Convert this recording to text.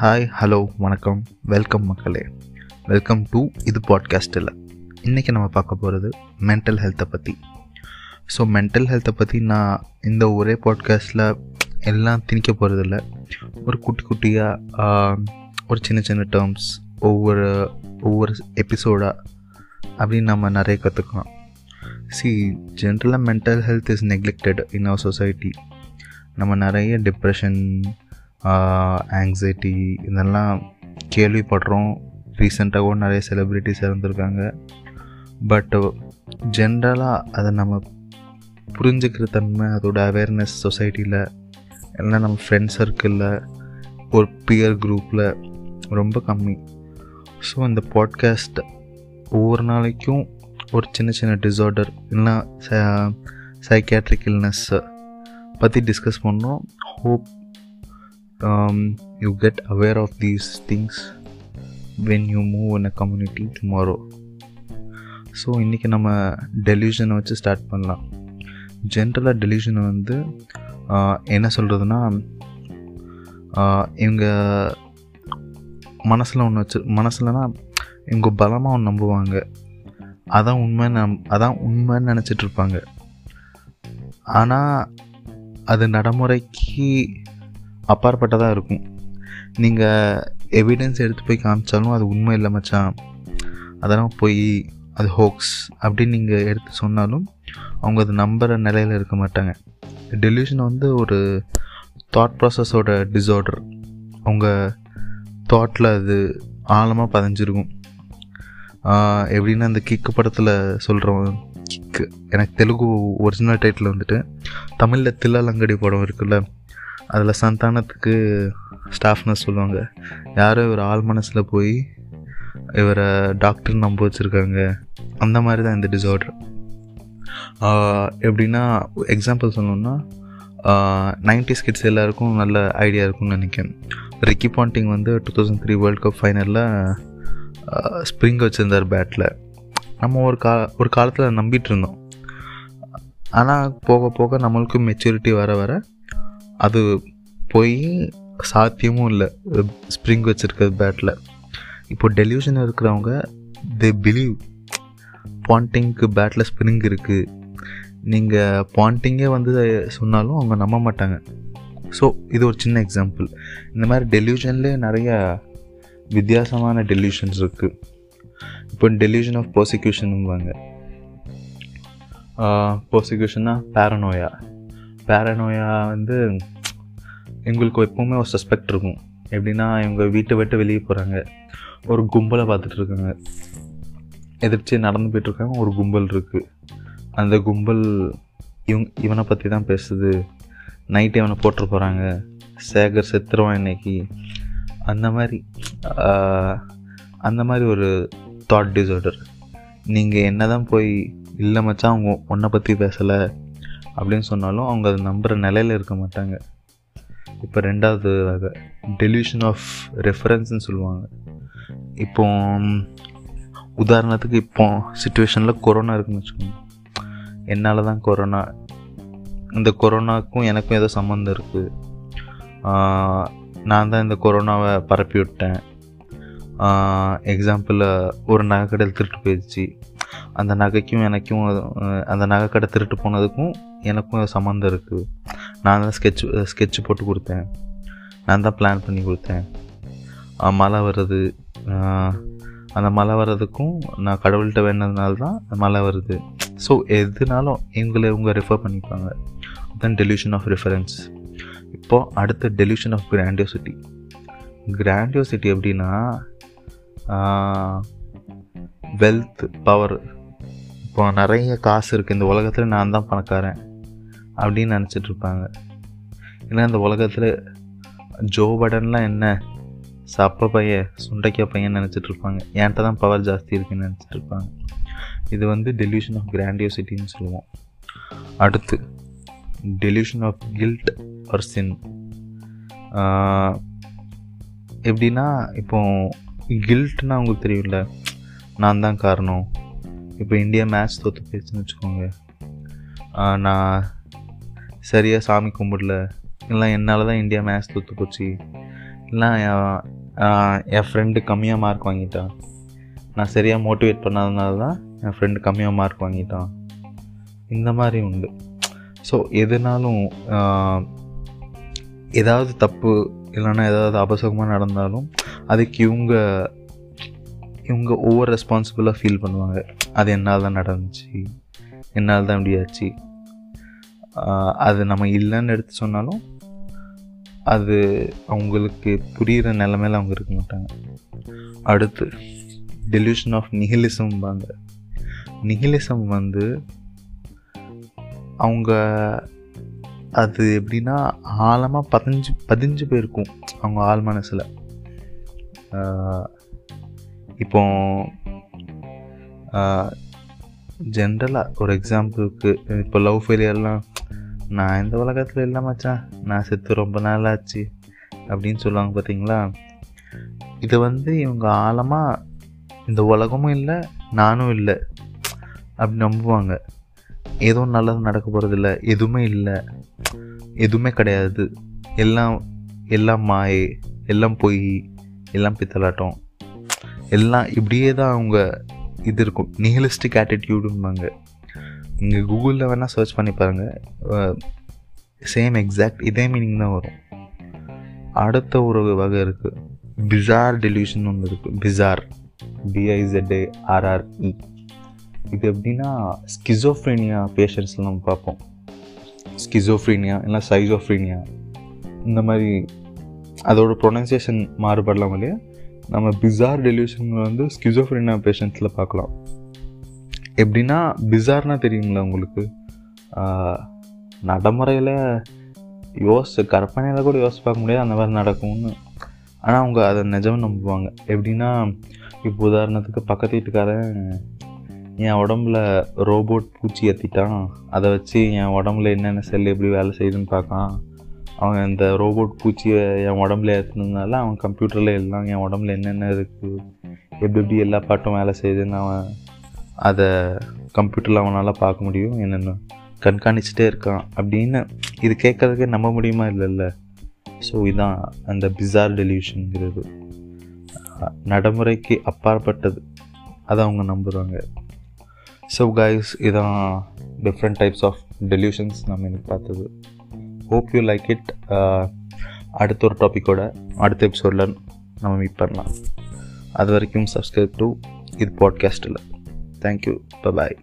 Hi hello வணக்கம். Welcome மக்களே. Welcome to இது பாட்காஸ்ட்டில் இன்றைக்கி நம்ம பார்க்க போகிறது மென்டல் ஹெல்த்தை பற்றி ஸோ மென்டல் ஹெல்த்தை பற்றி நான் இந்த ஒரே பாட்காஸ்ட்டில் எல்லாம் திணிக்க போகிறதில்ல ஒரு குட்டி குட்டியாக ஒரு சின்ன சின்ன டேர்ம்ஸ் ஒவ்வொரு ஒவ்வொரு எபிசோடாக அப்படின்னு நம்ம நிறைய கற்றுக்கலாம் சி ஜென்ரலாக mental health is neglected in our society நம்ம நிறைய டிப்ரெஷன் ஆங்ஸைட்டி இதெல்லாம் கேள்விப்படுறோம். ரீசெண்டாக கூட நிறைய செலிப்ரிட்டிஸ் இறந்துருக்காங்க. பட் ஜென்ரலாக அதை நம்ம புரிஞ்சுக்கிற தன்மை அதோட அவேர்னஸ் சொசைட்டியில் எல்லாம் நம்ம ஃப்ரெண்ட் சர்க்கிளில் ஒரு பியர் குரூப்பில் ரொம்ப கம்மி. ஸோ இந்த பாட்காஸ்ட் ஒவ்வொரு நாளைக்கும் ஒரு சின்ன சின்ன டிஸார்டர் இல்லைனா சைக்கேட்ரிக் இல்னஸ்ஸை பற்றி டிஸ்கஸ் பண்ணோம். Hope Um, you get aware of these things when you move in a community tomorrow. So இன்றைக்கி நம்ம டெலிஷனை வச்சு ஸ்டார்ட் பண்ணலாம். ஜென்ரலாக டெலிஷனை வந்து என்ன சொல்கிறதுனா இவங்க மனசில் ஒன்று வச்சு மனசில்னா இவங்க பலமாக ஒன்று நம்புவாங்க. அதான் உண்மைன்னு நம் அதான் உண்மைன்னு நினச்சிட்ருப்பாங்க ஆனால் அது நடைமுறைக்கு அப்பாற்பட்டதாக இருக்கும். நீங்கள் எவிடன்ஸ் எடுத்து போய் காமிச்சாலும் அது உண்மை இல்லை மச்சான். அதெல்லாம் போய் அது ஹோக்ஸ் அப்படின்னு நீங்கள் எடுத்து சொன்னாலும் அவங்க அது நம்புகிற நிலையில் இருக்க மாட்டாங்க. டெலியூஷன் வந்து ஒரு தாட் ப்ராசஸோட டிஸார்டர் அவங்க தாட்டில் அது ஆழமாக பதிஞ்சிருக்கும். எப்படின்னா அந்த கிக்கு படத்தில் சொல்கிறோம் கிக்கு. எனக்கு தெலுங்கு ஒரிஜினல் டைட்டில் வந்துட்டு தமிழில் தில்லாலங்கடி படம் இருக்குல்ல? அதில் சந்தானத்துக்கு ஸ்டாஃப்னஸ் சொல்லுவாங்க. யாரோ இவர் ஆள் மனசில் போய் இவரை டாக்டர் நம்ப வச்சுருக்காங்க. அந்த மாதிரி தான் இந்த டிசார்டர் எப்படின்னா எக்ஸாம்பிள் சொல்லணுன்னா நைன்டிஸ் கிட்ஸ் எல்லாருக்கும் நல்ல ஐடியா இருக்கும்னு நினைக்கிறேன். ரிக்கி பாண்டிங் வந்து two thousand three world cup ஃபைனலில் spring வச்சுருந்தார் பேட்டில் நம்ம ஒரு கா ஒரு காலத்தில் நம்பிட்டு இருந்தோம். ஆனால் போக போக நம்மளுக்கும் மெச்சூரிட்டி வர வர அது போய் சாத்தியமும் இல்லை. ஸ்ப்ரிங் வச்சுருக்கிறது பேட்டில் இப்போ டெலியூஷன் இருக்கிறவங்க தே பிலீவ் பாண்டிங்க்கு பேட்டில் ஸ்ப்ரிங் இருக்குது நீங்கள் பாண்டிங்கே வந்து சொன்னாலும் அவங்க நம்ப மாட்டாங்க. ஸோ இது ஒரு சின்ன எக்ஸாம்பிள் இந்த மாதிரி டெலியூஷன்லேயே நிறைய வித்தியாசமான டெலியூஷன்ஸ் இருக்குது இப்போ டெலியூஷன் ஆஃப் ப்ரோசிக்யூஷனுவாங்க ப்ரோசிக்யூஷன்னா பேரனோயா பேரனோயா வந்து எங்களுக்கு எப்போவுமே ஒரு சஸ்பெக்ட் இருக்கும். எப்படின்னா இவங்க வீட்டை விட்டு வெளியே போகிறாங்க ஒரு கும்பலை பார்த்துட்டு இருக்காங்க. எதிர்த்து நடந்து போயிட்டுருக்காங்க. ஒரு கும்பல் இருக்குது அந்த கும்பல் இவங் இவனை பற்றி தான் பேசுது. நைட்டு இவனை போட்டு போகிறாங்க சேகர் செத்துருவான் இன்னைக்கு. அந்த மாதிரி அந்த மாதிரி ஒரு தாட் டிசார்டர் நீங்கள் என்ன தான் போய் இல்லை மச்சான் அவங்க உன்னை பற்றி பேசலை. அப்படின்னு சொன்னாலும் அவங்க அதை நம்புகிற நிலையில் இருக்க மாட்டாங்க. இப்போ ரெண்டாவது வகை டெலியூஷன் ஆஃப் ரெஃபரன்ஸ்னு சொல்லுவாங்க. இப்போ உதாரணத்துக்கு இப்போ சுச்சுவேஷனில் கொரோனா இருக்குன்னு வச்சுக்கோங்க. என்னால் தான் கொரோனா இந்த கொரோனாக்கும் எனக்கும் ஏதோ சம்மந்தம் இருக்குது நான் தான் இந்த கொரோனாவை பரப்பி விட்டேன் எக்ஸாம்பிள் ஒரு நகைக்கடையில் திருட்டு போயிடுச்சு அந்த நகைக்கும் எனக்கும் அந்த நகைக்கடை திருட்டு போனதுக்கும் எனக்கும் சம்மந்தம் இருக்குது நான் தான் ஸ்கெட்ச் ஸ்கெட்ச் போட்டு கொடுத்தேன். நான் தான் பிளான் பண்ணி கொடுத்தேன். மழை வருது அந்த மழை வர்றதுக்கும் நான் கடவுள்கிட்ட வேணதுனால தான் மழை வருது. ஸோ எதுனாலும் இவங்களை இவங்க ரெஃபர் பண்ணிப்பாங்க. தென் டெலியூஷன் ஆஃப் ரெஃபரன்ஸ் இப்போது அடுத்த டெலியூஷன் ஆஃப் கிராண்டியோசிட்டி கிராண்டியோசிட்டி எப்படின்னா வெல்த் பவர் இப்போ நிறைய காசு இருக்குது இந்த உலகத்தில் நான் தான் பணக்காரன் அப்படின்னு நினச்சிட்ருப்பாங்க ஏன்னா இந்த உலகத்தில் ஜோ படன்லாம் என்ன? சப்ப பையன் சுண்டைக்காய் பையன் நினச்சிட்ருப்பாங்க என்கிட்ட தான் பவர் ஜாஸ்தி இருக்குன்னு நினச்சிட்ருப்பாங்க இது வந்து டெலியூஷன் ஆஃப் கிராண்டியோசிட்டின்னு சொல்லுவோம். அடுத்து delusion of guilt or sin எப்படின்னா இப்போ கில்ட்னா அவங்களுக்கு தெரியும்ல. நான் தான் காரணம். இப்போ இந்தியா மேட்ச் தோற்று போயிடுச்சுன்னு வச்சுக்கோங்க. நான் சரியாக சாமி கும்பிடல. இல்லை என்னால் தான் இந்தியா மேட்ச் தோற்று போச்சு. இல்லை என் ஃப்ரெண்டு கம்மியாக மார்க் வாங்கிட்டான். நான் சரியாக மோட்டிவேட் பண்ணாதனால தான் என் ஃப்ரெண்டு கம்மியாக மார்க் வாங்கிட்டான். இந்த மாதிரி உண்டு. ஸோ எதுனாலும் ஏதாவது தப்பு இல்லைன்னா ஏதாவது அபசகமாக நடந்தாலும் அதுக்கு இவங்க இவங்க ஓவர் ரெஸ்பான்சிபிளாக ஃபீல் பண்ணுவாங்க. அது என்னால் தான் நடந்துச்சு. என்னால் தான் இப்படி ஆச்சு. அது நம்ம இல்லைன்னு எடுத்து சொன்னாலும் அது அவங்களுக்கு புரிகிற நிலமையில அவங்க இருக்க மாட்டாங்க. அடுத்து டெலியூஷன் ஆஃப் நிஹிலிசம்பாங்க நிகிலிசம் வந்து அவங்க அது எப்படின்னா ஆழமாக பதிஞ்சு பதிஞ்சு போயிருக்கும். அவங்க ஆள் மனசில். இப்போ ஜென்ரலாக ஒரு எக்ஸாம்பிளுக்கு இப்போ லவ் ஃபெயிலியர்லாம் நான் இந்த உலகத்தில் இல்லை மச்சான். நான் செத்து ரொம்ப நாள் ஆச்சு அப்படின்னு சொல்லுவாங்க பார்த்தீங்களா இது வந்து இவங்க ஆழமாக இந்த உலகமும் இல்லை நானும் இல்லை அப்படி நம்புவாங்க. எதுவும் நல்லது நடக்க போகிறதில்ல எதுவுமே இல்லை எதுவுமே கிடையாது. எல்லாம் எல்லாம் மாயை எல்லாம் பொய் எல்லாம் பித்தலாட்டம். எல்லாம் இப்படியே தான் அவங்க இது இருக்கும். நிஹிலிஸ்டிக் ஆட்டிடியூடும்பாங்க இங்கே கூகுளில் வேணால் சர்ச் பண்ணி பாருங்கள் சேம் எக்ஸாக்ட் இதே மீனிங் தான் வரும். அடுத்த ஒரு வகை இருக்குது பிசார் டெலியூஷன் ஒன்று இருக்குது பிசார் பிஐசெட்ஏ ஆர்ஆர்இ இது எப்படின்னா ஸ்கிசோஃப்ரீனியா பேஷண்ட்ஸ்லாம் நம்ம பார்ப்போம். ஸ்கிசோஃப்ரீனியா இல்லை சைசோஃப்ரீனியா இந்த மாதிரி அதோட ப்ரொனன்சியேஷன் மாறுபடலாம் இல்லையா? நம்ம பிசார் டெலியூஷன் வந்து ஸ்கிசோஃப்ரீனியா பேஷண்ட்ஸில் பார்க்கலாம். எப்படின்னா பிசார்னா தெரியுங்களா உங்களுக்கு? நடைமுறையில் யோசிச்சு கற்பனையில் கூட யோசிச்சு பார்க்க முடியாது அந்த மாதிரி நடக்கும்னு. ஆனால் அவங்க அதை நிஜம் நம்புவாங்க. எப்படின்னா இப்போ உதாரணத்துக்கு பக்கத்து வீட்டுக்காரன் என் உடம்புல ரோபோட் பூச்சி ஏற்றிட்டான் அதை வச்சு என் உடம்புல என்னென்ன செல் எப்படி வேலை செய்யுதுன்னு பார்க்கான். அவன் இந்த ரோபோட் பூச்சியை என் உடம்புல ஏற்றுனதுனால அவன் கம்ப்யூட்டரில் எல்லாம் என் உடம்புல என்னென்ன இருக்குது எப்படி எப்படி எல்லா பாட்டும் வேலை செய்யுதுன்னு அவன் அதை கம்ப்யூட்டரில் அவனால் பார்க்க முடியும் என்னென்ன கண்காணிச்சிட்டே இருக்கான் அப்படின்னு இது கேட்கறதுக்கே நம்ப முடியுமா இல்லைல்ல? ஸோ இதான் அந்த பிசார் டெலிவிஷனுங்கிறது நடைமுறைக்கு அப்பாற்பட்டது. அதை அவங்க நம்புகிறாங்க ஸோ கைஸ் இதான் டிஃப்ரெண்ட் டைப்ஸ் ஆஃப் டெலியூஷன்ஸ் நம்ம இன்னைக்கு பார்த்தது. ஹோப் யூ லைக் இட் அடுத்த ஒரு டாப்பிக்கோட அடுத்த எபிசோடில் நம்ம மீட் பண்ணலாம். அது வரைக்கும் சப்ஸ்கிரைப் டு இது பாட்காஸ்ட்டில் தேங்க்யூ பாய்